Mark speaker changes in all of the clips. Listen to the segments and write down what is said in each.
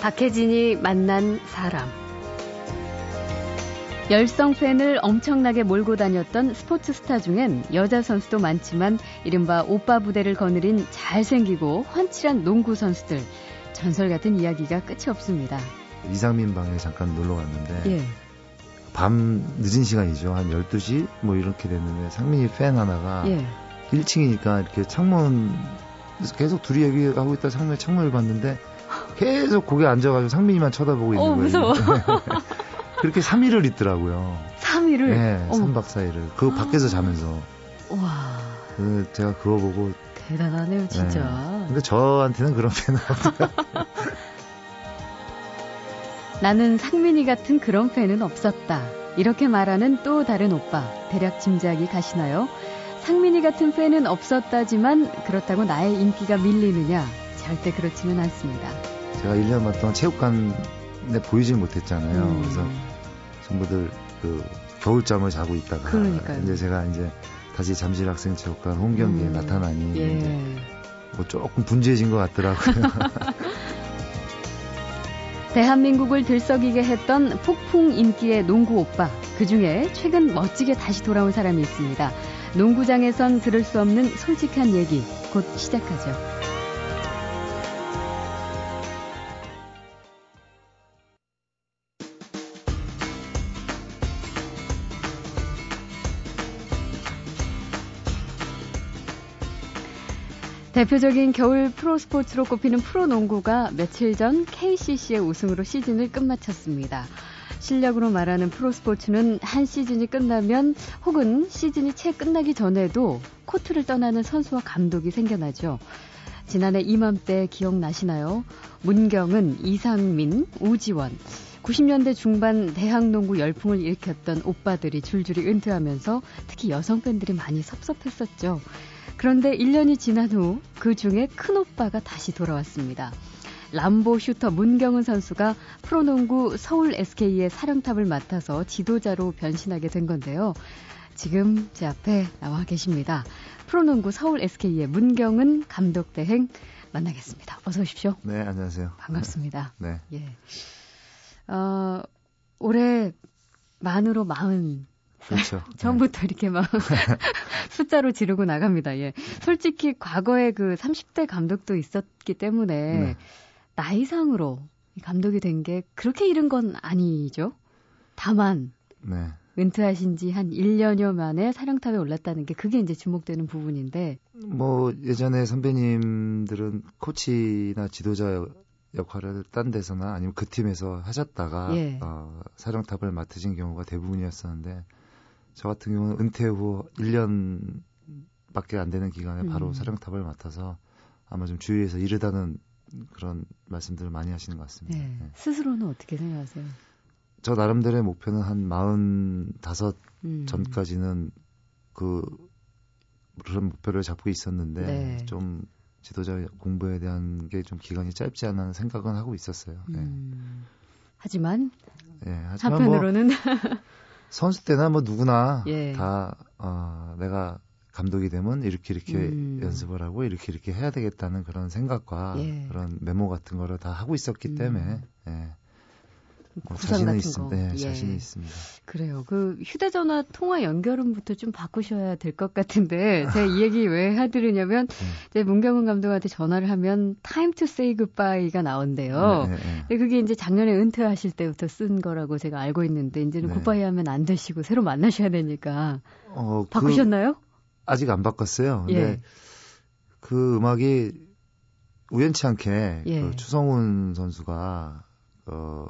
Speaker 1: 박혜진이 만난 사람. 열성 팬을 엄청나게 몰고 다녔던 스포츠 스타 중엔 여자 선수도 많지만 이른바 오빠 부대를 거느린 잘생기고 훤칠한 농구 선수들. 전설 같은 이야기가 끝이 없습니다.
Speaker 2: 이상민 방에 잠깐 놀러 갔는데
Speaker 1: 예.
Speaker 2: 밤 늦은 시간이죠. 한 12시 뭐 이렇게 됐는데 상민이 팬 하나가
Speaker 1: 예.
Speaker 2: 1층이니까 이렇게 창문 계속 둘이 얘기하고 있다 창문에 창문을 봤는데 계속 거기 앉아가지고 상민이만 쳐다보고 있는
Speaker 1: 어,
Speaker 2: 거예요.
Speaker 1: 무서워.
Speaker 2: 그렇게 3일을 있더라고요.
Speaker 1: 3일을.
Speaker 2: 네,
Speaker 1: 어머.
Speaker 2: 3박 4일을. 그 밖에서 자면서.
Speaker 1: 와.
Speaker 2: 그 제가 그거 보고
Speaker 1: 대단하네요, 진짜.
Speaker 2: 근데 저한테는 그런 팬은 없어요.
Speaker 1: 나는 상민이 같은 그런 팬은 없었다. 이렇게 말하는 또 다른 오빠. 대략 짐작이 가시나요? 상민이 같은 팬은 없었다지만 그렇다고 나의 인기가 밀리느냐? 절대 그렇지는 않습니다.
Speaker 2: 제가 1년 반 동안 체육관에 보이질 못했잖아요.
Speaker 1: 음.
Speaker 2: 그래서 전부들 그 겨울잠을 자고 있다가
Speaker 1: 그러니까요.
Speaker 2: 이제 제가 이제 다시 잠실 학생 체육관 홈 경기에
Speaker 1: 음.
Speaker 2: 나타나니 이제
Speaker 1: 예.
Speaker 2: 뭐 조금 분주해진 것 같더라고요.
Speaker 1: 대한민국을 들썩이게 했던 폭풍 인기의 농구 오빠. 그 중에 최근 멋지게 다시 돌아온 사람이 있습니다. 농구장에선 들을 수 없는 솔직한 얘기. 곧 시작하죠. 대표적인 겨울 프로 스포츠로 꼽히는 프로농구가 며칠 전 KCC의 우승으로 시즌을 끝마쳤습니다. 실력으로 말하는 프로스포츠는 한 시즌이 끝나면 혹은 시즌이 채 끝나기 전에도 코트를 떠나는 선수와 감독이 생겨나죠. 지난해 이맘때 기억나시나요? 문경은, 이상민, 우지원. 90년대 중반 대학농구 열풍을 일으켰던 오빠들이 줄줄이 은퇴하면서 특히 여성 팬들이 많이 섭섭했었죠. 그런데 1년이 지난 후 그 중에 큰 오빠가 다시 돌아왔습니다. 람보 슈터 문경은 선수가 프로농구 서울 SK의 사령탑을 맡아서 지도자로 변신하게 된 건데요. 지금 제 앞에 나와 계십니다. 프로농구 서울 SK의 문경은 감독 대행 만나겠습니다. 어서 오십시오.
Speaker 2: 네, 안녕하세요.
Speaker 1: 반갑습니다.
Speaker 2: 네.
Speaker 1: 예. 어, 올해 만으로 마흔
Speaker 2: 그렇죠.
Speaker 1: 처음부터 이렇게 막 숫자로 지르고 나갑니다. 예. 솔직히 과거에 그 30대 감독도 있었기 때문에
Speaker 2: 네.
Speaker 1: 나이상으로 이 감독이 된 게 그렇게 이른 건 아니죠. 다만
Speaker 2: 네.
Speaker 1: 은퇴하신 지 한 1년여 만에 사령탑에 올랐다는 게 그게 이제 주목되는 부분인데
Speaker 2: 뭐 예전에 선배님들은 코치나 지도자 역할을 딴 데서나 아니면 그 팀에서 하셨다가
Speaker 1: 예.
Speaker 2: 어, 사령탑을 맡으신 경우가 대부분이었었는데 저 같은 경우는 은퇴 후 1년밖에 안 되는 기간에 바로
Speaker 1: 음.
Speaker 2: 사령탑을 맡아서 아마 좀 주위에서 이르다는 그런 말씀들을 많이 하시는 것 같습니다.
Speaker 1: 예.
Speaker 2: 네.
Speaker 1: 스스로는 어떻게 생각하세요?
Speaker 2: 저 나름대로의 목표는 한 45
Speaker 1: 음.
Speaker 2: 전까지는 그 그런 목표를 잡고 있었는데
Speaker 1: 네.
Speaker 2: 좀 지도자 공부에 대한 게 좀 기간이 짧지 않나 생각은 하고 있었어요. 네.
Speaker 1: 음. 하지만
Speaker 2: 예, 하지만 뭐
Speaker 1: 한편으로는
Speaker 2: 선수 때나 뭐 누구나
Speaker 1: 예.
Speaker 2: 다 어, 내가 감독이 되면 이렇게 이렇게
Speaker 1: 음.
Speaker 2: 연습을 하고 이렇게 이렇게 해야 되겠다는 그런 생각과
Speaker 1: 예.
Speaker 2: 그런 메모 같은 거를 다 하고 있었기
Speaker 1: 음.
Speaker 2: 때문에 예. 뭐
Speaker 1: 구상 같은
Speaker 2: 있습니다.
Speaker 1: 거.
Speaker 2: 네,
Speaker 1: 예.
Speaker 2: 자신이 있습니다.
Speaker 1: 그래요. 그 휴대전화 통화 연결음부터 좀 바꾸셔야 될 것 같은데 제가 이 얘기 왜 해드리냐면
Speaker 2: 네.
Speaker 1: 이제 문경은 감독한테 전화를 하면 Time to say goodbye가 나온대요.
Speaker 2: 네, 네, 네.
Speaker 1: 그게 이제 작년에 은퇴하실 때부터 쓴 거라고 제가 알고 있는데 이제는
Speaker 2: 네.
Speaker 1: 굿바이 하면 안 되시고 새로 만나셔야 되니까
Speaker 2: 어, 그-
Speaker 1: 바꾸셨나요?
Speaker 2: 아직 안 바꿨어요. 근데
Speaker 1: 예.
Speaker 2: 그 음악이 우연치 않게
Speaker 1: 예.
Speaker 2: 그 추성훈 선수가 어,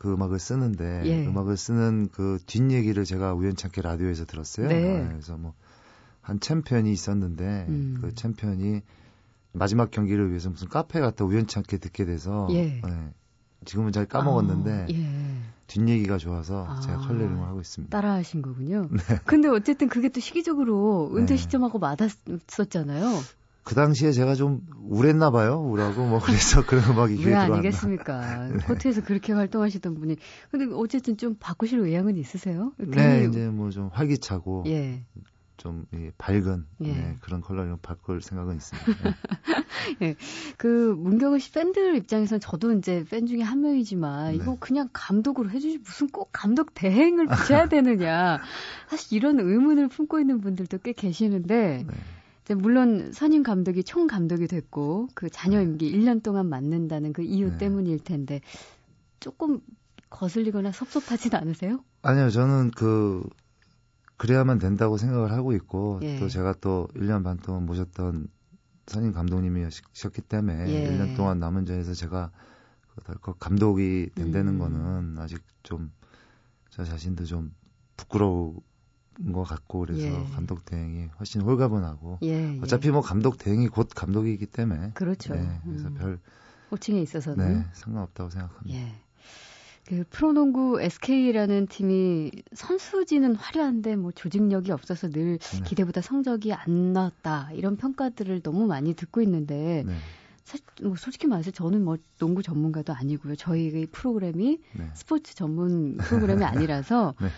Speaker 2: 그 음악을 쓰는데
Speaker 1: 예.
Speaker 2: 음악을 쓰는 그 뒷얘기를 제가 우연치 않게 라디오에서 들었어요.
Speaker 1: 네.
Speaker 2: 그래서 뭐 한 챔피언이 있었는데
Speaker 1: 음.
Speaker 2: 그 챔피언이 마지막 경기를 위해서 무슨 카페 갔다 우연치 않게 듣게 돼서
Speaker 1: 예.
Speaker 2: 네. 지금은 잘 까먹었는데
Speaker 1: 아, 예.
Speaker 2: 뒷얘기가 좋아서
Speaker 1: 아.
Speaker 2: 제가 컬러링을 하고 있습니다.
Speaker 1: 따라하신 거군요. 근데 어쨌든 그게 또 시기적으로 은퇴
Speaker 2: 네.
Speaker 1: 시점하고 맞았었잖아요.
Speaker 2: 그 당시에 제가 좀 우랬나 봐요. 우라고 뭐 그래서 그런 음악이 귀에
Speaker 1: 왜
Speaker 2: 들어왔나.
Speaker 1: 아니겠습니까?
Speaker 2: 네.
Speaker 1: 코트에서 그렇게 활동하시던 분이. 근데 어쨌든 좀 바꾸실 의향은 있으세요?
Speaker 2: 네,
Speaker 1: 괜히-
Speaker 2: 이제 뭐 좀 활기차고
Speaker 1: 예.
Speaker 2: 좀 이, 밝은
Speaker 1: 예.
Speaker 2: 네, 그런 컬러로 바꿀 생각은 있습니다.
Speaker 1: 예. 그 문경은 씨 팬들 입장에서는 저도 이제 팬 중에 한 명이지만
Speaker 2: 네.
Speaker 1: 이거 그냥 감독으로 해주지 무슨 꼭 감독 대행을 붙여야 되느냐 사실 이런 의문을 품고 있는 분들도 꽤 계시는데
Speaker 2: 네.
Speaker 1: 물론 선임 감독이 총 감독이 됐고 그 자녀 임기 1년 동안 맡는다는 그 이유
Speaker 2: 네.
Speaker 1: 때문일 텐데 조금 거슬리거나 섭섭하진 않으세요?
Speaker 2: 아니요, 저는 그 그래야만 된다고 생각을 하고 있고
Speaker 1: 예.
Speaker 2: 또 제가 또 1년 반 동안 모셨던 선임 감독님이셨기 때문에
Speaker 1: 예.
Speaker 2: 1년 동안 남은 자에서 제가 그 덜컥 감독이 된다는
Speaker 1: 음.
Speaker 2: 거는 아직 좀 저 자신도 좀 부끄러운 것 같고 그래서
Speaker 1: 예.
Speaker 2: 감독 대행이 훨씬 홀가분하고
Speaker 1: 예. 예.
Speaker 2: 어차피 뭐 감독 대행이 곧 감독이기 때문에
Speaker 1: 그렇죠.
Speaker 2: 네, 그래서
Speaker 1: 음.
Speaker 2: 별
Speaker 1: 호칭에 있어서는
Speaker 2: 네, 상관없다고 생각합니다.
Speaker 1: 예. 그 프로농구 SK라는 팀이 선수진은 화려한데 뭐 조직력이 없어서 늘
Speaker 2: 네.
Speaker 1: 기대보다 성적이 안 나왔다 이런 평가들을 너무 많이 듣고 있는데
Speaker 2: 네,
Speaker 1: 사실 뭐 솔직히 말해서 저는 뭐 농구 전문가도 아니고요 저희 프로그램이
Speaker 2: 네.
Speaker 1: 스포츠 전문 프로그램이 아니라서
Speaker 2: 네.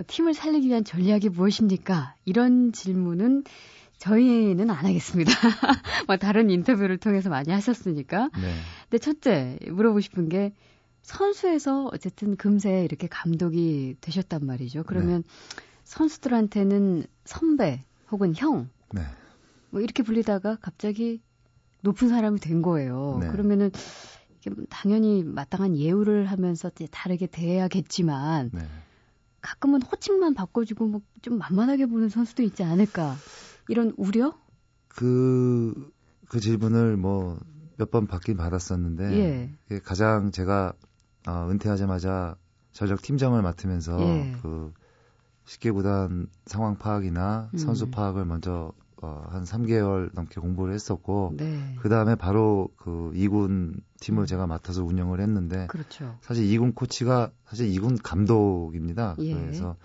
Speaker 1: 뭐 팀을 살리기 위한 전략이 무엇입니까 이런 질문은 저희는 안 하겠습니다. 뭐 다른 인터뷰를 통해서 많이 하셨으니까
Speaker 2: 네.
Speaker 1: 근데 첫째 물어보고 싶은 게 선수에서 어쨌든 금세 이렇게 감독이 되셨단 말이죠. 그러면 선수들한테는 선배 혹은 형뭐
Speaker 2: 네.
Speaker 1: 이렇게 불리다가 갑자기 높은 사람이 된 거예요.
Speaker 2: 네.
Speaker 1: 그러면은 이게 당연히 마땅한 예우를 하면서 다르게 대해야겠지만
Speaker 2: 네.
Speaker 1: 가끔은 호칭만 바꿔주고 뭐 좀 만만하게 보는 선수도 있지 않을까 이런 우려?
Speaker 2: 그, 그 질문을 뭐 몇 번 받긴 받았었는데,
Speaker 1: 예.
Speaker 2: 가장 제가 어, 은퇴하자마자 전력 팀장을 맡으면서
Speaker 1: 예.
Speaker 2: 그 쉽게 구단 상황 파악이나
Speaker 1: 음.
Speaker 2: 선수 파악을 먼저 어, 한 3개월 넘게 공부를 했었고,
Speaker 1: 네.
Speaker 2: 그 다음에 바로 그 2군 팀을
Speaker 1: 음.
Speaker 2: 제가 맡아서 운영을 했는데,
Speaker 1: 그렇죠.
Speaker 2: 사실 2군 코치가 사실 2군 감독입니다.
Speaker 1: 예.
Speaker 2: 그래서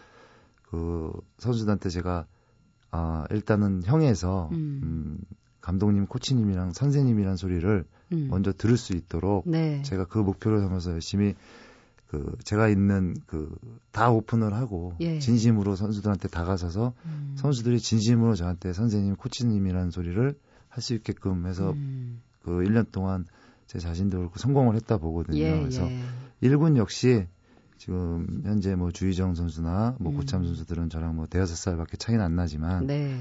Speaker 2: 그 선수들한테 제가 아, 일단은 형에서
Speaker 1: 음.
Speaker 2: 음, 감독님, 코치님이랑 선생님이란 소리를
Speaker 1: 음.
Speaker 2: 먼저 들을 수 있도록
Speaker 1: 네.
Speaker 2: 제가 그 목표를 삼아서 열심히 그 제가 있는 그 다 오픈을 하고
Speaker 1: 예.
Speaker 2: 진심으로 선수들한테 다가서서
Speaker 1: 음.
Speaker 2: 선수들이 진심으로 저한테 선생님, 코치님이라는 소리를 할 수 있게끔 해서
Speaker 1: 음.
Speaker 2: 그 1년 동안 제 자신도 그렇고 성공을 했다 보거든요.
Speaker 1: 예,
Speaker 2: 그래서
Speaker 1: 예.
Speaker 2: 1군 역시 지금 현재 뭐 주희정 선수나 뭐
Speaker 1: 음.
Speaker 2: 고참 선수들은 저랑 뭐 대여섯 살밖에 차이는 안 나지만
Speaker 1: 네.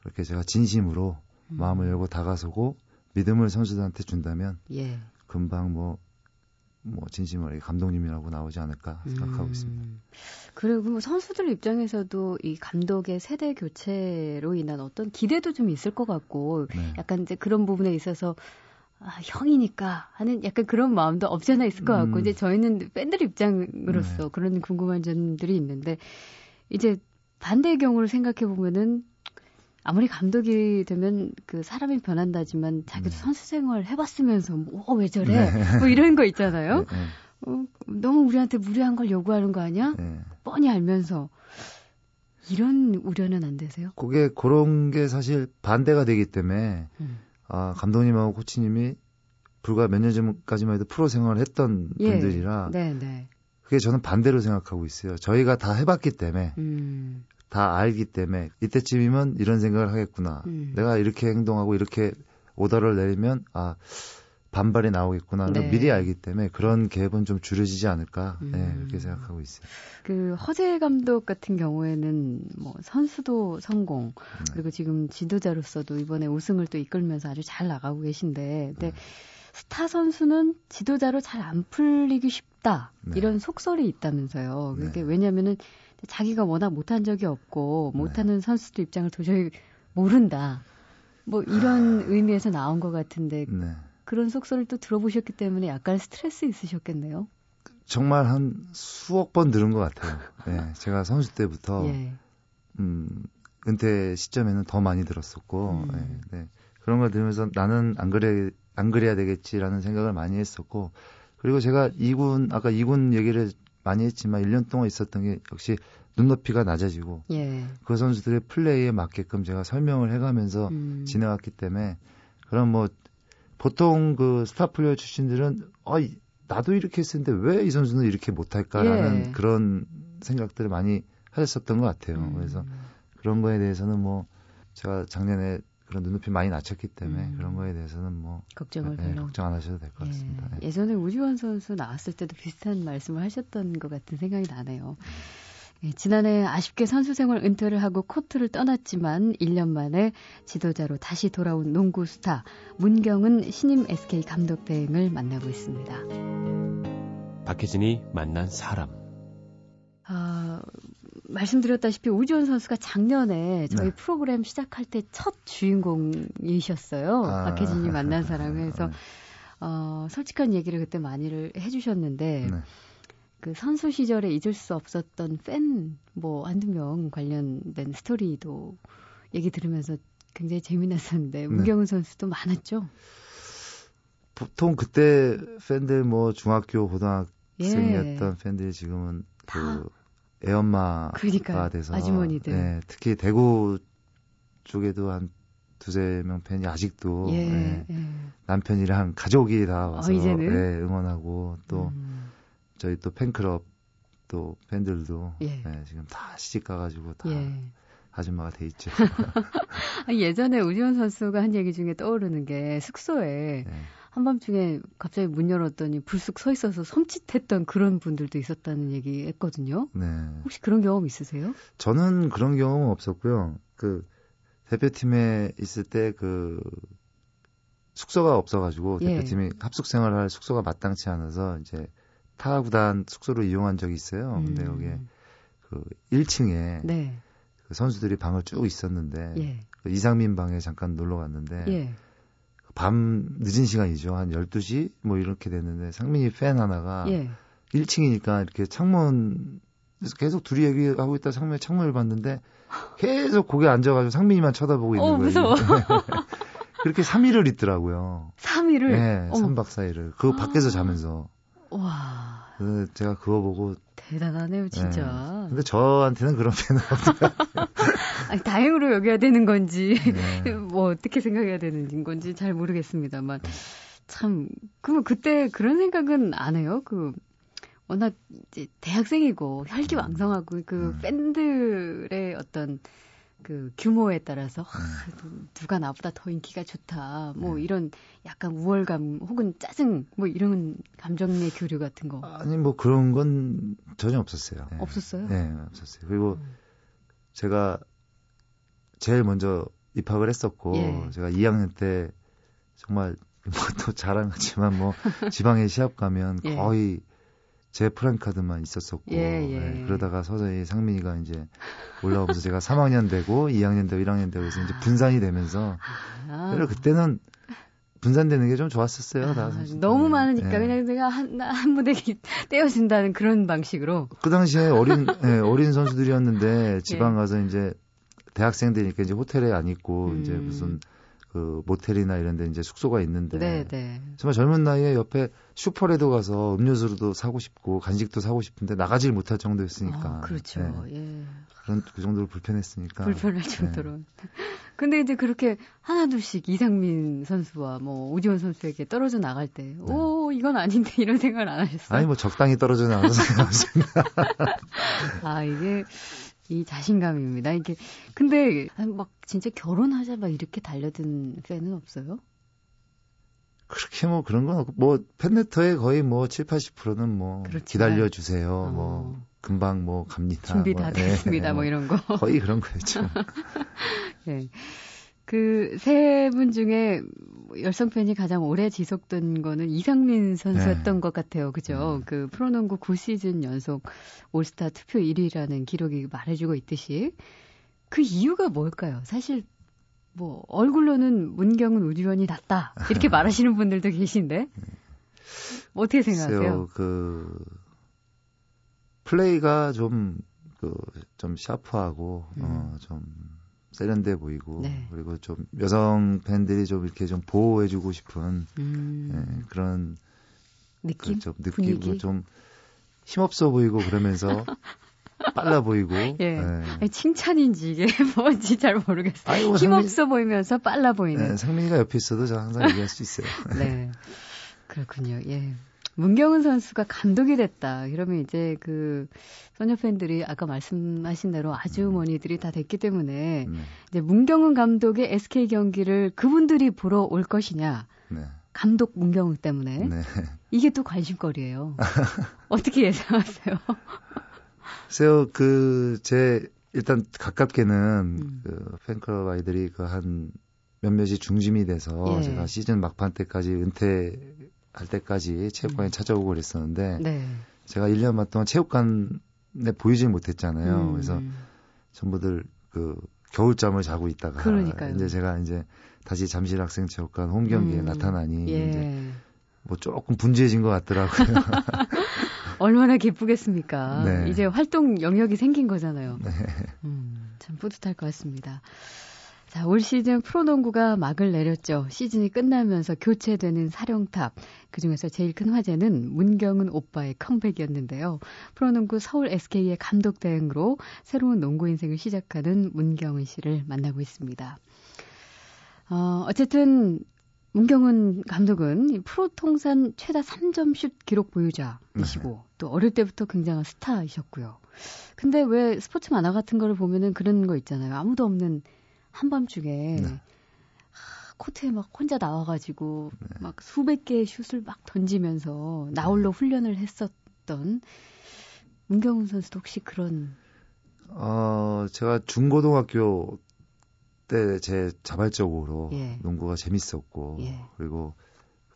Speaker 2: 그렇게 제가 진심으로
Speaker 1: 음.
Speaker 2: 마음을 열고 다가서고 믿음을 선수들한테 준다면
Speaker 1: 예.
Speaker 2: 금방 뭐, 뭐 진심으로 감독님이라고 나오지 않을까 생각하고
Speaker 1: 음.
Speaker 2: 있습니다.
Speaker 1: 그리고 선수들 입장에서도 이 감독의 세대 교체로 인한 어떤 기대도 좀 있을 것 같고
Speaker 2: 네.
Speaker 1: 약간 이제 그런 부분에 있어서 아, 형이니까 하는 약간 그런 마음도 없지 않아 있을 것 같고
Speaker 2: 음.
Speaker 1: 이제 저희는 팬들 입장으로서
Speaker 2: 네.
Speaker 1: 그런 궁금한 점들이 있는데 이제 반대의 경우를 생각해 보면은 아무리 감독이 되면 그 사람이 변한다지만 자기도
Speaker 2: 네.
Speaker 1: 선수 생활 해봤으면서 뭐 왜 저래 뭐 이런 거 있잖아요.
Speaker 2: 네,
Speaker 1: 어, 너무 우리한테 무리한 걸 요구하는 거 아니야?
Speaker 2: 네, 네.
Speaker 1: 뻔히 알면서 이런 우려는 안 되세요?
Speaker 2: 그게 그런 게 사실 반대가 되기 때문에
Speaker 1: 음.
Speaker 2: 아, 감독님하고 코치님이 불과 몇 년 전까지만 해도 프로 생활을 했던
Speaker 1: 예.
Speaker 2: 분들이라
Speaker 1: 네, 네.
Speaker 2: 그게 저는 반대로 생각하고 있어요. 저희가 다 해봤기 때문에
Speaker 1: 음.
Speaker 2: 다 알기 때문에 이때쯤이면 이런 생각을 하겠구나.
Speaker 1: 음.
Speaker 2: 내가 이렇게 행동하고 이렇게 오더를 내리면 아 반발이 나오겠구나를
Speaker 1: 네.
Speaker 2: 미리 알기 때문에 그런 갭은 좀 줄여지지 않을까 네,
Speaker 1: 음.
Speaker 2: 그렇게 생각하고 있어요.
Speaker 1: 그 허재 감독 같은 경우에는 뭐 선수도 성공
Speaker 2: 네.
Speaker 1: 그리고 지금 지도자로서도 이번에 우승을 또 이끌면서 아주 잘 나가고 계신데 근데
Speaker 2: 네.
Speaker 1: 스타 선수는 지도자로 잘 안 풀리기 쉽다
Speaker 2: 네.
Speaker 1: 이런 속설이 있다면서요. 그게
Speaker 2: 네.
Speaker 1: 왜냐하면은 자기가 워낙 못한 적이 없고
Speaker 2: 네.
Speaker 1: 못하는 선수들 입장을 도저히 모른다. 뭐 이런 의미에서 나온 것 같은데
Speaker 2: 네.
Speaker 1: 그런 속설을 또 들어보셨기 때문에 약간 스트레스 있으셨겠네요.
Speaker 2: 정말 한 수억 번 들은 것 같아요. 네, 제가 선수 때부터
Speaker 1: 예.
Speaker 2: 음, 은퇴 시점에는 더 많이 들었었고
Speaker 1: 음.
Speaker 2: 네, 네. 그런 걸 들으면서 나는 안 그래 안 그래야 되겠지라는 생각을 많이 했었고 그리고 제가 2군 아까 2군 얘기를 많이 했지만 1년 동안 있었던 게 역시 눈높이가 낮아지고
Speaker 1: 예.
Speaker 2: 그 선수들의 플레이에 맞게끔 제가 설명을 해가면서
Speaker 1: 음.
Speaker 2: 지나갔기 때문에 그럼 뭐 보통 그 스타 플레이어 출신들은 어 이- 나도 이렇게 했었는데 왜 이 선수는 이렇게 못할까라는
Speaker 1: 예.
Speaker 2: 그런 생각들을 많이 하셨었던 것 같아요.
Speaker 1: 음.
Speaker 2: 그래서 그런 거에 대해서는 뭐 제가 작년에 그런 눈높이 많이 낮췄기 때문에 음. 그런 거에 대해서는 뭐
Speaker 1: 걱정을 네,
Speaker 2: 걱정 안 하셔도 될것 예. 같습니다.
Speaker 1: 예. 전에 우지원 선수 나왔을 때도 비슷한 말씀을 하셨던 것 같은 생각이 나네요. 예, 지난해 아쉽게 선수 생활 은퇴를 하고 코트를 떠났지만 1년 만에 지도자로 다시 돌아온 농구 스타 문경은 신임 SK 감독 대행을 만나고 있습니다.
Speaker 3: 박혜진이 만난 사람.
Speaker 1: 아, 말씀드렸다시피 우지원 선수가 작년에 저희 네. 프로그램 시작할 때 첫 주인공이셨어요. 아, 박혜진이 만난 사람에서 네. 어, 솔직한 얘기를 그때 많이를 해주셨는데 네. 그 선수 시절에 잊을 수 없었던 팬 뭐 한두 명 관련된 스토리도 얘기 들으면서 굉장히 재미났었는데 네. 문경은 선수도 많았죠.
Speaker 2: 보통 그때 팬들 뭐 중학교 고등학생이었던 예. 팬들이 지금은 그 애엄마가 그러니까요. 돼서
Speaker 1: 아주머니들. 네,
Speaker 2: 특히 대구 쪽에도 한 두세 명 팬이 아직도 예, 네, 예. 남편이랑 가족이 다 와서 어, 네, 응원하고 또 음. 저희 또 팬클럽 또 팬들도 예. 네, 지금 다 시집 가가지고 다 예. 아줌마가 돼 있죠.
Speaker 1: 예전에 우지원 선수가 한 얘기 중에 떠오르는 게 숙소에 네. 한밤중에 갑자기 문 열었더니 불쑥 서 있어서 섬찟했던 그런 분들도 있었다는 얘기 했거든요. 네. 혹시 그런 경험 있으세요?
Speaker 2: 저는 그런 경험은 없었고요. 그 대표팀에 있을 때 그 숙소가 없어가지고 예. 대표팀이 합숙 생활할 숙소가 마땅치 않아서 이제 타 구단 숙소를 이용한 적이 있어요. 음. 근데 여기에 그 1층에 네. 그 선수들이 방을 쭉 있었는데 예. 그 이상민 방에 잠깐 놀러 갔는데 예. 밤 늦은 시간이죠. 한 12시 뭐 이렇게 됐는데 상민이 팬 하나가 예. 1층이니까 이렇게 창문 계속 둘이 얘기하고 있다 상민이 창문을 봤는데 계속 거기 앉아가지고 상민이만 쳐다보고 있는 어, 거예요.
Speaker 1: 무서워.
Speaker 2: 그렇게 3일을 있더라고요.
Speaker 1: 3일을?
Speaker 2: 네, 어. 3박 4일을. 그 아. 밖에서 자면서.
Speaker 1: 와.
Speaker 2: 제가 그거 보고
Speaker 1: 대단하네요, 진짜.
Speaker 2: 네. 근데 저한테는 그런 팬은 없더라고요.
Speaker 1: 아니, 다행으로 여겨야 되는 건지, 네. 뭐 어떻게 생각해야 되는 건지 잘 모르겠습니다만. 참, 그러면 그때 그런 생각은 안 해요? 그, 워낙 이제 대학생이고 혈기왕성하고 그 음. 팬들의 어떤 그 규모에 따라서 하, 음. 누가 나보다 더 인기가 좋다 뭐 네. 이런 약간 우월감 혹은 짜증 뭐 이런 감정의 교류 같은 거
Speaker 2: 아니 뭐 그런 건 전혀 없었어요.
Speaker 1: 네. 없었어요?
Speaker 2: 네, 없었어요. 그리고 음. 제가 제일 먼저 입학을 했었고 예. 제가 2학년 때 정말 뭐또 자랑하지만 뭐 지방에 시합 가면 예. 거의 제 프랭카드만 있었었고 예, 예. 네, 그러다가 서서히 상민이가 이제 올라오면서 제가 3학년 되고 2학년 되고 1학년 되고 해서 이제 분산이 되면서 아. 그때는 분산되는 게 좀 좋았었어요. 다 아,
Speaker 1: 너무 네. 많으니까 네. 그냥 내가 한, 한 무대 떼어준다는 그런 방식으로.
Speaker 2: 그 당시에 어린 네, 어린 선수들이었는데 지방 예. 가서 이제 대학생들이니까 이제 호텔에 안 있고 음. 이제 무슨 그 모텔이나 이런 데 이제 숙소가 있는데 네, 네. 정말 젊은 나이에 옆에 슈퍼레도 가서 음료수도 사고 싶고 간식도 사고 싶은데 나가질 못할 정도였으니까. 아,
Speaker 1: 그렇죠. 네. 예.
Speaker 2: 그런 그 정도로 불편했으니까.
Speaker 1: 불편할 네. 정도로. 네. 근데 이제 그렇게 하나둘씩 이상민 선수와 뭐 오지원 선수에게 떨어져 나갈 때, 네. 오 이건 아닌데 이런 생각을 안 하셨어요?
Speaker 2: 아니 뭐 적당히 떨어져 나가서.
Speaker 1: 아 이게 이 자신감입니다. 이게 근데 막 진짜 결혼하자 막 이렇게 달려든 팬은 없어요?
Speaker 2: 그렇게 뭐 그런 건 없고 뭐 팬레터에 거의 뭐 7, 80%는 뭐 그렇지만. 기다려 주세요. 어. 뭐 금방 뭐 갑니다.
Speaker 1: 준비
Speaker 2: 뭐,
Speaker 1: 다 됐습니다. 네, 뭐 이런 거.
Speaker 2: 거의 그런 거였죠.
Speaker 1: 네. 그 세 분 중에 열성 팬이 가장 오래 지속된 거는 이상민 선수였던 네. 것 같아요. 그죠? 네. 그 프로농구 9시즌 연속 올스타 투표 1위라는 기록이 말해주고 있듯이 그 이유가 뭘까요? 사실 뭐 얼굴로는 문경은 우주원이 낫다 이렇게 말하시는 분들도 계신데 뭐 어떻게 생각하세요?
Speaker 2: 그 플레이가 좀 그좀 샤프하고 음. 어좀 세련돼 보이고 네. 그리고 좀 여성 팬들이 좀 이렇게 좀 보호해주고 싶은 음. 예, 그런
Speaker 1: 느낌,
Speaker 2: 그 좀 느끼고 좀 힘없어 보이고 그러면서 빨라 보이고. 예.
Speaker 1: 예. 칭찬인지 이게 뭔지 잘 모르겠어요. 아니, 뭐 힘없어 상민, 보이면서 빨라 보이는.
Speaker 2: 네, 상민이가 옆에 있어도 저 항상 얘기할 수 있어요.
Speaker 1: 네. 그렇군요. 예. 문경은 선수가 감독이 됐다. 그러면 이제 그 소녀 팬들이 아까 말씀하신 대로 아주머니들이 음. 다 됐기 때문에 네. 이제 문경은 감독의 SK 경기를 그분들이 보러 올 것이냐. 네. 감독 문경은 때문에 네. 이게 또 관심거리예요. 어떻게 예상하세요?
Speaker 2: 글쎄요, 그, 제, 일단 가깝게는 음. 그 팬클럽 아이들이 그 한 몇몇이 중심이 돼서 예. 제가 시즌 막판 때까지 은퇴 할 때까지 체육관에 음. 찾아오고 그랬었는데 네. 제가 1년 반 동안 체육관에 보이질 못했잖아요. 음. 그래서 전부들 그 겨울잠을 자고 있다가 그러니까요. 이제 제가 이제 다시 잠실 학생 체육관 홈 경기에 음. 나타나니 예. 이제 뭐 조금 분주해진 것 같더라고요.
Speaker 1: 얼마나 기쁘겠습니까? 네. 이제 활동 영역이 생긴 거잖아요. 네. 음, 참 뿌듯할 것 같습니다. 자, 올 시즌 프로농구가 막을 내렸죠. 시즌이 끝나면서 교체되는 사령탑. 그 중에서 제일 큰 화제는 문경은 오빠의 컴백이었는데요. 프로농구 서울 SK의 감독 대행으로 새로운 농구 인생을 시작하는 문경은 씨를 만나고 있습니다. 어, 어쨌든 문경은 감독은 프로 통산 최다 3점 슛 기록 보유자이시고 네. 또 어릴 때부터 굉장한 스타이셨고요. 근데 왜 스포츠 만화 같은 거를 보면은 그런 거 있잖아요. 아무도 없는 한밤중에 네. 코트에 막 혼자 나와가지고 네. 막 수백 개의 슛을 막 던지면서 나홀로 네. 훈련을 했었던 문경훈 선수도 혹시 그런
Speaker 2: 어 제가 중고등학교 때 제 자발적으로 예. 농구가 재밌었고 예. 그리고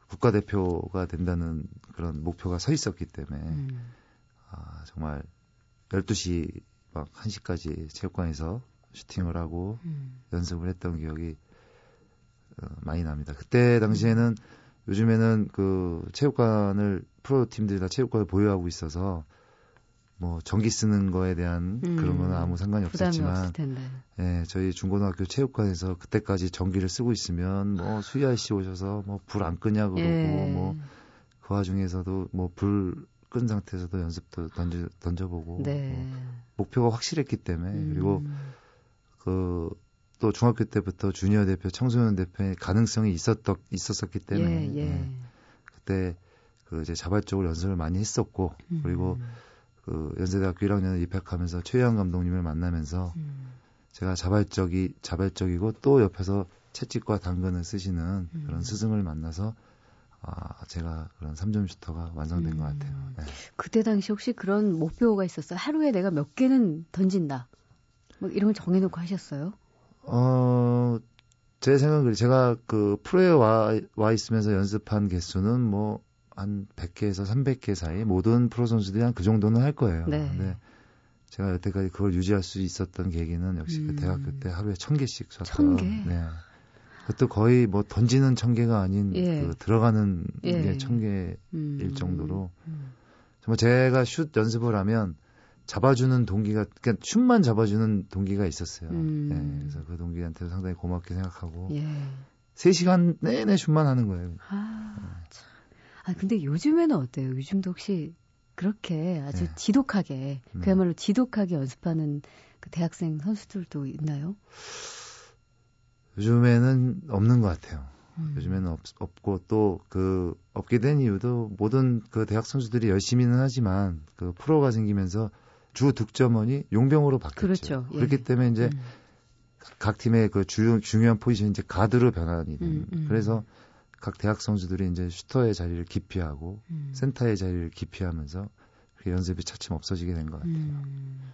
Speaker 2: 국가대표가 된다는 그런 목표가 서 있었기 때문에 음. 아, 정말 12시 막 1시까지 체육관에서 슈팅을 하고 음. 연습을 했던 기억이 어, 많이 납니다. 그때 당시에는 음. 요즘에는 그 체육관을 프로 팀들이 다 체육관을 보유하고 있어서 뭐 전기 쓰는 거에 대한 음, 그런 건 아무 상관이 없었지만 예, 저희 중고등학교 체육관에서 그때까지 전기를 쓰고 있으면 뭐 수희 아저씨 오셔서 뭐 불 안 끄냐 그러고 예. 뭐그 와중에서도 뭐 불 끈 상태에서도 연습도 던져 던져보고 네. 뭐 목표가 확실했기 때문에 음. 그리고 그 또 중학교 때부터 주니어 대표, 청소년 대표의 가능성이 있었던 있었었기 때문에 예, 예. 예. 그때 그 이제 자발적으로 연습을 많이 했었고 음. 그리고 그 연세대학교 1학년에 입학하면서 최희환 감독님을 만나면서 음. 제가 자발적이 자발적이고 또 옆에서 채찍과 당근을 쓰시는 음. 그런 스승을 만나서 아, 제가 그런 3점 슈터가 완성된 음. 것 같아요. 네.
Speaker 1: 그때 당시 혹시 그런 목표가 있었어요? 하루에 내가 몇 개는 던진다. 뭐 이런 걸 정해놓고 하셨어요?
Speaker 2: 어, 제 생각은 제가 그 프로에 와, 와 있으면서 연습한 개수는 뭐 한 100개에서 300개 사이 모든 프로 선수들이 한 그 정도는 할 거예요. 네. 근데 제가 여태까지 그걸 유지할 수 있었던 계기는 역시 그 음. 그 대학교 때 하루에 1000개씩 쳤던. 1000개? 네. 그것도 거의 뭐 던지는 1000개가 아닌 예. 그 들어가는 예. 게 1000개일 음. 정도로 음. 정말 제가 슛 연습을 하면 잡아주는 동기가 그냥 슛만 잡아주는 동기가 있었어요. 음. 네, 그래서 그 동기한테도 상당히 고맙게 생각하고 예. 3시간 내내 슛만 하는 거예요. 아,
Speaker 1: 참. 아, 근데 요즘에는 어때요? 요즘도 혹시 그렇게 아주 네. 지독하게, 음. 그야말로 지독하게 연습하는 그 대학생 선수들도 있나요?
Speaker 2: 요즘에는 없는 것 같아요. 음. 요즘에는 없, 없고 또 그 없게 된 이유도 모든 그 대학 선수들이 열심히는 하지만 그 프로가 생기면서 주 득점원이 용병으로 바뀌었죠. 그렇죠. 예. 그렇기 때문에 이제 음. 각 팀의 그 주, 중요한 포지션이 이제 가드로 변환이 되는. 음, 음. 그래서 각 대학 선수들이 이제 슈터의 자리를 기피하고 음. 센터의 자리를 기피하면서 그 연습이 차츰 없어지게 된 것 같아요. 음.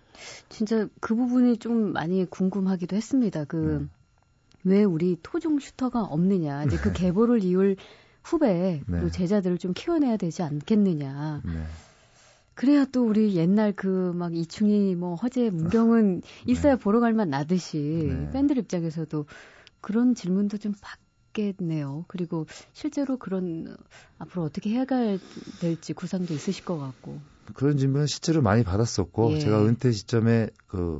Speaker 1: 진짜 그 부분이 좀 많이 궁금하기도 했습니다. 그 왜 우리 토종 슈터가 없느냐. 이제 그 네. 계보를 이을 후배 네. 또 제자들을 좀 키워내야 되지 않겠느냐. 네. 그래야 또 우리 옛날 그 막 이충희 뭐 허재 문경은 네. 있어야 보러 갈만 나듯이 네. 팬들 입장에서도 그런 질문도 좀 받, 있겠네요. 그리고 실제로 그런 앞으로 어떻게 해갈 될지 구상도 있으실 것 같고.
Speaker 2: 그런 질문은 실제로 많이 받았었고 예. 제가 은퇴 시점에 그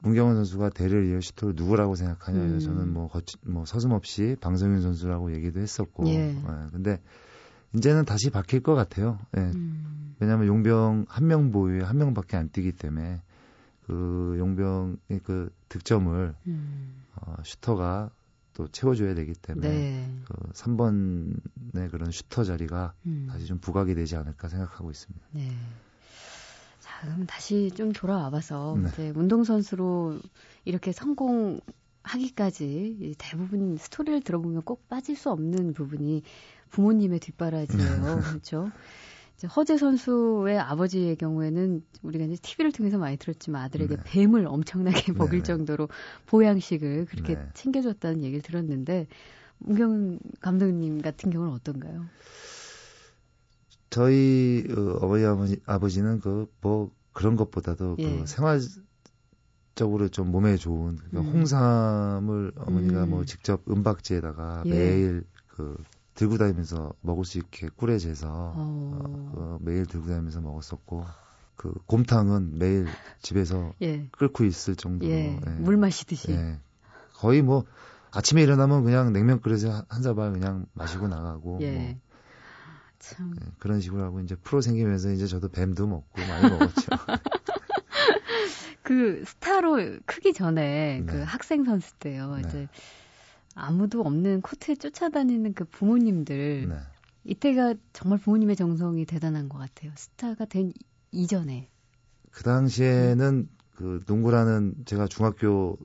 Speaker 2: 문경원 선수가 대를 이어 슈터를 누구라고 생각하냐 음. 저는 뭐, 거치, 뭐 서슴없이 방성윤 선수라고 얘기도 했었고 예. 예. 근데 이제는 다시 바뀔 것 같아요. 예. 음. 왜냐하면 용병 한 명 보유에 한 명밖에 안 뛰기 때문에 그 용병의 그 득점을 음. 어, 슈터가 또 채워줘야 되기 때문에
Speaker 1: 네.
Speaker 2: 그 3번의 그런 슈터 자리가
Speaker 1: 음.
Speaker 2: 다시 좀 부각이 되지 않을까 생각하고 있습니다.
Speaker 1: 네. 자, 그럼 다시 좀 돌아와봐서
Speaker 2: 네.
Speaker 1: 이제 운동선수로 이렇게 성공 하기까지 이 대부분 스토리를 들어보면 꼭 빠질 수 없는 부분이 부모님의 뒷바라지예요. 그렇죠? 이제 허재 선수의 아버지의 경우에는 우리가 이제 TV를 통해서 많이 들었지만 아들에게
Speaker 2: 네.
Speaker 1: 뱀을 엄청나게
Speaker 2: 네,
Speaker 1: 먹일
Speaker 2: 네.
Speaker 1: 정도로 보양식을 그렇게
Speaker 2: 네.
Speaker 1: 챙겨줬다는 얘기를 들었는데 문경 감독님 같은 경우는 어떤가요?
Speaker 2: 저희 어, 어머니 아버지, 아버지는 그 뭐 그런 것보다도
Speaker 1: 예.
Speaker 2: 그 생활적으로 좀 몸에 좋은 그러니까
Speaker 1: 음.
Speaker 2: 홍삼을 어머니가
Speaker 1: 음.
Speaker 2: 뭐 직접 은박지에다가
Speaker 1: 예.
Speaker 2: 매일 그 들고 다니면서 먹을 수 있게 꿀에 재서
Speaker 1: 어.
Speaker 2: 어, 그 매일 들고 다니면서 먹었었고 그 곰탕은 매일 집에서
Speaker 1: 예.
Speaker 2: 끓고 있을 정도로
Speaker 1: 예.
Speaker 2: 예.
Speaker 1: 물 마시듯이.
Speaker 2: 예. 거의 뭐 아침에 일어나면 그냥 냉면 끓여서 한- 한 사발 그냥 마시고 나가고
Speaker 1: 예.
Speaker 2: 뭐
Speaker 1: 참.
Speaker 2: 예, 그런 식으로 하고 이제 프로 생기면서 이제 저도 뱀도 먹고 많이 먹었죠.
Speaker 1: 그 스타로 크기 전에
Speaker 2: 네.
Speaker 1: 그 학생 선수 때요.
Speaker 2: 네.
Speaker 1: 이제 아무도 없는 코트에 쫓아다니는 그 부모님들
Speaker 2: 네.
Speaker 1: 이때가 정말 부모님의 정성이 대단한 것 같아요. 스타가 된 이- 이전에.
Speaker 2: 그 당시에는 그 농구라는 제가 중학교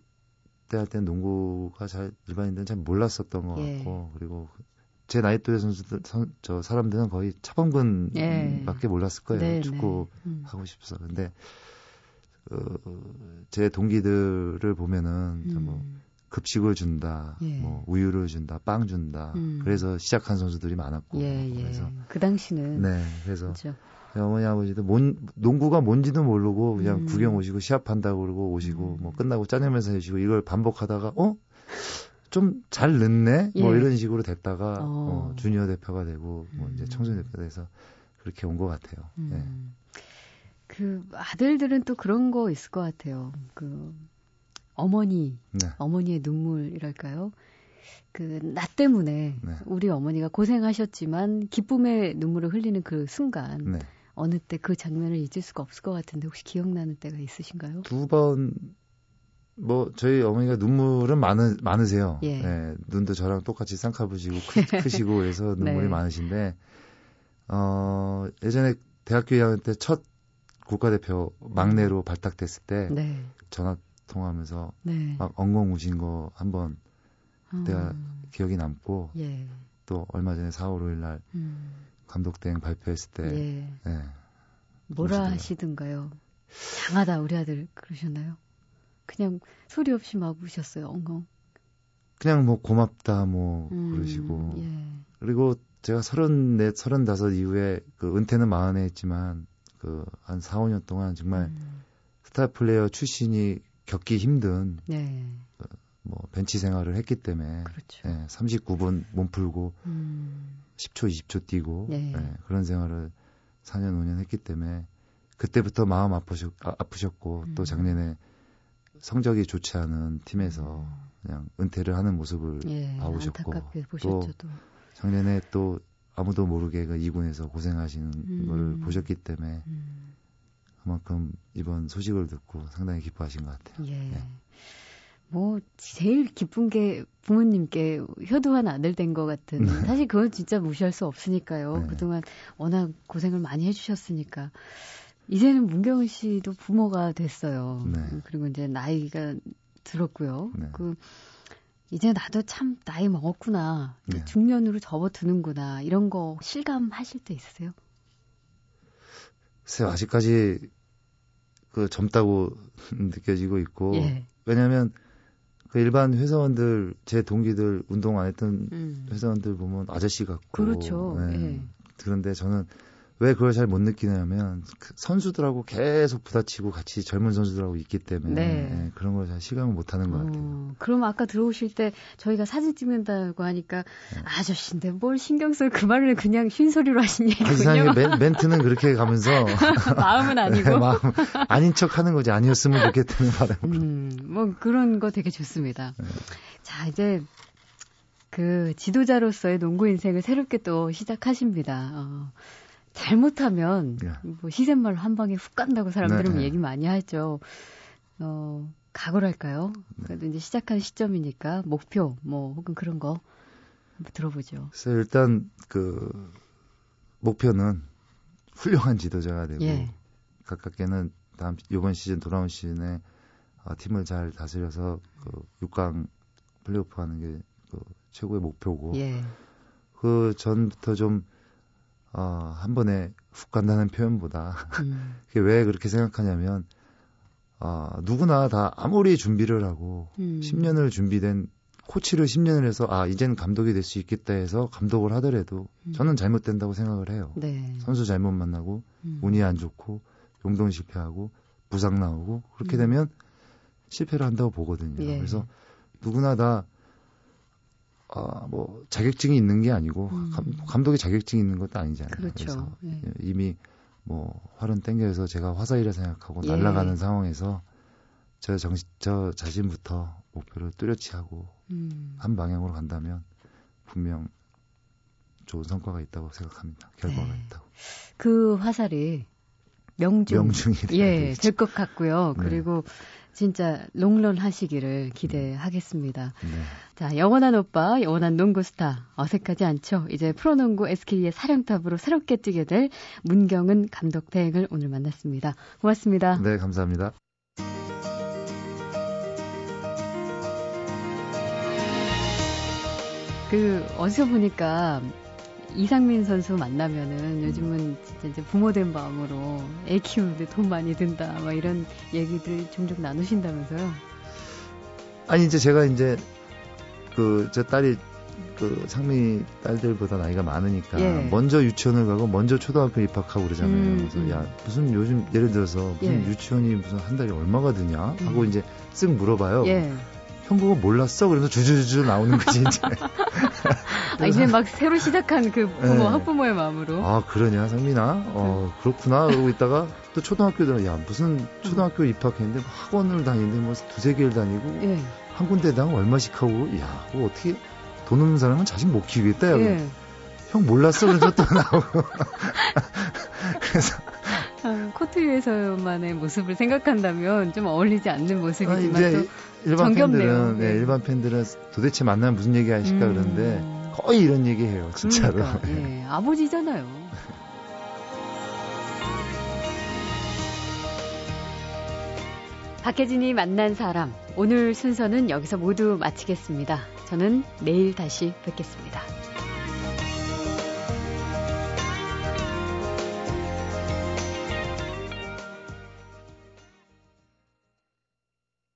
Speaker 2: 때 할 때는 농구가 잘 일반인들은 잘 몰랐었던 것
Speaker 1: 예.
Speaker 2: 같고 그리고 제 나이 또래 선수들 선, 저 사람들은 거의 차범근밖에
Speaker 1: 예.
Speaker 2: 몰랐을 거예요.
Speaker 1: 네,
Speaker 2: 축구
Speaker 1: 네. 음.
Speaker 2: 하고 싶어서 근데 어, 제 동기들을 보면은 뭐
Speaker 1: 음.
Speaker 2: 급식을 준다,
Speaker 1: 예.
Speaker 2: 뭐 우유를 준다, 빵 준다.
Speaker 1: 음.
Speaker 2: 그래서 시작한 선수들이 많았고
Speaker 1: 예, 예.
Speaker 2: 그래서
Speaker 1: 그 당시는
Speaker 2: 네, 그래서
Speaker 1: 그렇죠.
Speaker 2: 어머니 아버지도 뭔, 농구가 뭔지도 모르고 그냥
Speaker 1: 음.
Speaker 2: 구경 오시고 시합한다고 그러고 오시고
Speaker 1: 음.
Speaker 2: 뭐 끝나고 짜장면서 해주시고 이걸 반복하다가 어? 좀 잘 늦네? 뭐
Speaker 1: 예.
Speaker 2: 이런 식으로 됐다가
Speaker 1: 어.
Speaker 2: 어, 주니어 대표가 되고 뭐 이제
Speaker 1: 음.
Speaker 2: 청소년 대표가 돼서 그렇게 온 것 같아요. 예.
Speaker 1: 음. 그 아들들은 또 그런 거 있을 것 같아요. 그 어머니,
Speaker 2: 네.
Speaker 1: 어머니의 눈물이랄까요? 그 나 때문에
Speaker 2: 네.
Speaker 1: 우리 어머니가 고생하셨지만 기쁨의 눈물을 흘리는 그 순간
Speaker 2: 네.
Speaker 1: 어느 때 그 장면을 잊을 수가 없을 것 같은데 혹시 기억나는 때가 있으신가요?
Speaker 2: 두 번, 뭐, 저희 어머니가 눈물은 많으, 많으세요.
Speaker 1: 예.
Speaker 2: 눈도 저랑 똑같이 쌍꺼부시고 크, 시고 해서 눈물이
Speaker 1: 네.
Speaker 2: 많으신데, 어, 예전에 대학교 2학년 때 첫 국가대표 막내로 발탁됐을 때
Speaker 1: 네,
Speaker 2: 전화 통화하면서
Speaker 1: 네.
Speaker 2: 막 엉엉 우신 거 한번 내가
Speaker 1: 음,
Speaker 2: 기억이 남고
Speaker 1: 예,
Speaker 2: 또 얼마 전에 4월 5일 날
Speaker 1: 음,
Speaker 2: 감독 대행 발표했을 때
Speaker 1: 예.
Speaker 2: 예.
Speaker 1: 뭐라. 하시던가요? 장하다 우리 아들 그러셨나요? 그냥 소리 없이 막 우셨어요, 엉엉.
Speaker 2: 그냥 뭐 고맙다 뭐
Speaker 1: 음,
Speaker 2: 그러시고
Speaker 1: 예.
Speaker 2: 그리고 제가 서른넷, 서른다섯 이후에 그 은퇴는 마흔에 했지만 그 한 4, 5년 동안 정말
Speaker 1: 음,
Speaker 2: 스타 플레이어 출신이 겪기 힘든
Speaker 1: 네,
Speaker 2: 뭐 벤치 생활을 했기 때문에
Speaker 1: 그렇죠.
Speaker 2: 예, 39분 몸 풀고
Speaker 1: 음,
Speaker 2: 10초, 20초 뛰고
Speaker 1: 네.
Speaker 2: 예, 그런 생활을 4년, 5년 했기 때문에 그때부터 마음 아프셨, 아, 아프셨고
Speaker 1: 음.
Speaker 2: 또 작년에 성적이 좋지 않은 팀에서 그냥 은퇴를 하는 모습을
Speaker 1: 예,
Speaker 2: 봐오셨고
Speaker 1: 보셨죠, 또.
Speaker 2: 작년에 또 아무도 모르게 그 2군에서 고생하시는
Speaker 1: 음.
Speaker 2: 걸 보셨기 때문에
Speaker 1: 음,
Speaker 2: 그만큼 이번 소식을 듣고 상당히 기뻐하신 것 같아요.
Speaker 1: 예.
Speaker 2: 네.
Speaker 1: 뭐 제일 기쁜 게 부모님께 효도한 아들 된 것 같은
Speaker 2: 네.
Speaker 1: 사실 그건 진짜 무시할 수 없으니까요.
Speaker 2: 네.
Speaker 1: 그동안 워낙 고생을 많이 해주셨으니까 이제는 문경은 씨도 부모가 됐어요.
Speaker 2: 네.
Speaker 1: 음, 그리고 이제 나이가 들었고요.
Speaker 2: 네.
Speaker 1: 그 이제 나도 참 나이 먹었구나.
Speaker 2: 네.
Speaker 1: 중년으로 접어드는구나. 이런 거 실감하실 때 있으세요?
Speaker 2: 글쎄요, 아직까지 그 젊다고 느껴지고 있고
Speaker 1: 예.
Speaker 2: 왜냐하면 그 일반 회사원들 제 동기들 운동 안 했던
Speaker 1: 음.
Speaker 2: 회사원들 보면 아저씨 같고
Speaker 1: 그렇죠.
Speaker 2: 네.
Speaker 1: 예.
Speaker 2: 그런데 저는 왜 그걸 잘 못 느끼냐면 그 선수들하고 계속 부딪히고 같이 젊은 선수들하고 있기 때문에
Speaker 1: 네.
Speaker 2: 예, 그런 걸 잘 실감을 못 하는 것 같아요.
Speaker 1: 어, 그럼 아까 들어오실 때 저희가 사진 찍는다고 하니까
Speaker 2: 네.
Speaker 1: 아저씨인데 뭘 신경 쓸 그 말을 그냥 쉰소리로 하신
Speaker 2: 아, 이상하게
Speaker 1: 얘기군요.
Speaker 2: 멘, 멘트는 그렇게 가면서
Speaker 1: 마음은 아니고.
Speaker 2: 마음 아닌 척 하는 거지 아니었으면 좋겠다는 바람으로.
Speaker 1: 음, 뭐 그런 거 되게 좋습니다.
Speaker 2: 네.
Speaker 1: 자, 이제 그 지도자로서의 농구 인생을 새롭게 또 시작하십니다. 어, 잘못하면
Speaker 2: 예.
Speaker 1: 뭐 시샘말 한 방에 훅 간다고 사람들은
Speaker 2: 네, 네.
Speaker 1: 얘기 많이 하죠. 어, 각오랄까요? 그래도 이제 시작한 시점이니까 목표 뭐 혹은 그런 거 한번 들어보죠.
Speaker 2: 그래서 일단 그 목표는 훌륭한 지도자가 되고
Speaker 1: 예.
Speaker 2: 가깝게는 다음 이번 시즌 돌아온 시즌에 어, 팀을 잘 다스려서 그 6강 플레이오프 하는 게 그 최고의 목표고
Speaker 1: 예.
Speaker 2: 그 전부터 좀 어, 한 번에 훅 간다는 표현보다
Speaker 1: 음.
Speaker 2: 그게 왜 그렇게 생각하냐면 어, 누구나 다 아무리 준비를 하고
Speaker 1: 음.
Speaker 2: 10년을 준비된 코치를 10년을 해서 아 이제는 감독이 될 수 있겠다 해서 감독을 하더라도
Speaker 1: 음.
Speaker 2: 저는 잘못된다고 생각을 해요.
Speaker 1: 네.
Speaker 2: 선수 잘못 만나고
Speaker 1: 음.
Speaker 2: 운이 안 좋고 용돈 실패하고 부상 나오고 그렇게
Speaker 1: 음.
Speaker 2: 되면 실패를 한다고 보거든요.
Speaker 1: 예.
Speaker 2: 그래서 누구나 다 아, 뭐 자격증이 있는 게 아니고
Speaker 1: 음.
Speaker 2: 감, 감독이 자격증이 있는 것도 아니잖아요.
Speaker 1: 그렇죠.
Speaker 2: 래서
Speaker 1: 예.
Speaker 2: 이미 뭐 활은 땡겨서 제가 화살이라 생각하고
Speaker 1: 예.
Speaker 2: 날아가는 상황에서 저 정신 저 자신부터 목표를 뚜렷이 하고
Speaker 1: 음.
Speaker 2: 한 방향으로 간다면 분명 좋은 성과가 있다고 생각합니다. 결과가
Speaker 1: 네.
Speaker 2: 있다고.
Speaker 1: 그 화살이 명중.
Speaker 2: 명중이
Speaker 1: 예. 될 것 같고요.
Speaker 2: 네.
Speaker 1: 그리고 진짜 롱런 하시기를 기대하겠습니다.
Speaker 2: 네.
Speaker 1: 자, 영원한 오빠, 영원한 농구 스타. 어색하지 않죠? 이제 프로농구 SK의 사령탑으로 새롭게 뛰게 될 문경은 감독 대행을 오늘 만났습니다. 고맙습니다.
Speaker 2: 네, 감사합니다.
Speaker 1: 그 어디서 보니까 이상민 선수 만나면은 요즘은 진짜 이제 부모 된 마음으로 애 키우는데 돈 많이 든다 막 이런 얘기들 종종 나누신다면서요?
Speaker 2: 아니 이제 제가 이제 그저 딸이 그 상미 딸들보다 나이가 많으니까
Speaker 1: 예.
Speaker 2: 먼저 유치원을 가고 먼저 초등학교 입학하고 그러잖아요.
Speaker 1: 음,
Speaker 2: 그래서
Speaker 1: 음.
Speaker 2: 야 무슨 요즘 예를 들어서 무슨
Speaker 1: 예.
Speaker 2: 유치원이 무슨 한 달에 얼마가 드냐 하고
Speaker 1: 음.
Speaker 2: 이제 쓱 물어봐요.
Speaker 1: 예.
Speaker 2: 형 그거 몰랐어? 그래서 주주주주 나오는 거지 이제.
Speaker 1: 아, 이제 막 새로 시작한 그 부모,
Speaker 2: 네.
Speaker 1: 학부모의 마음으로.
Speaker 2: 아 그러냐 상민아? 어 그렇구나 그러고 있다가 또 초등학교 들어 야 무슨 초등학교 입학했는데 뭐 학원을 다니는데 뭐 두세 개를 다니고
Speaker 1: 예.
Speaker 2: 한 군데당 얼마씩 하고 야 그거 어떻게 돈 없는 사람은 자식 못 키우겠다 야
Speaker 1: 예.
Speaker 2: 형 몰랐어 그래서 또 나오고 그래서
Speaker 1: 아, 코트 위에서만의 모습을 생각한다면 좀 어울리지 않는
Speaker 2: 아,
Speaker 1: 모습이지만
Speaker 2: 이제
Speaker 1: 또
Speaker 2: 일반. 팬들은 네,
Speaker 1: 네.
Speaker 2: 일반 팬들은 도대체 만나면 무슨 얘기 하실까
Speaker 1: 음.
Speaker 2: 그러는데 거의 이런 얘기 해요 진짜로
Speaker 1: 그러니까, 예. 아버지잖아요. 박혜진이 만난 사람. 오늘 순서는 여기서 모두 마치겠습니다. 저는 내일 다시 뵙겠습니다.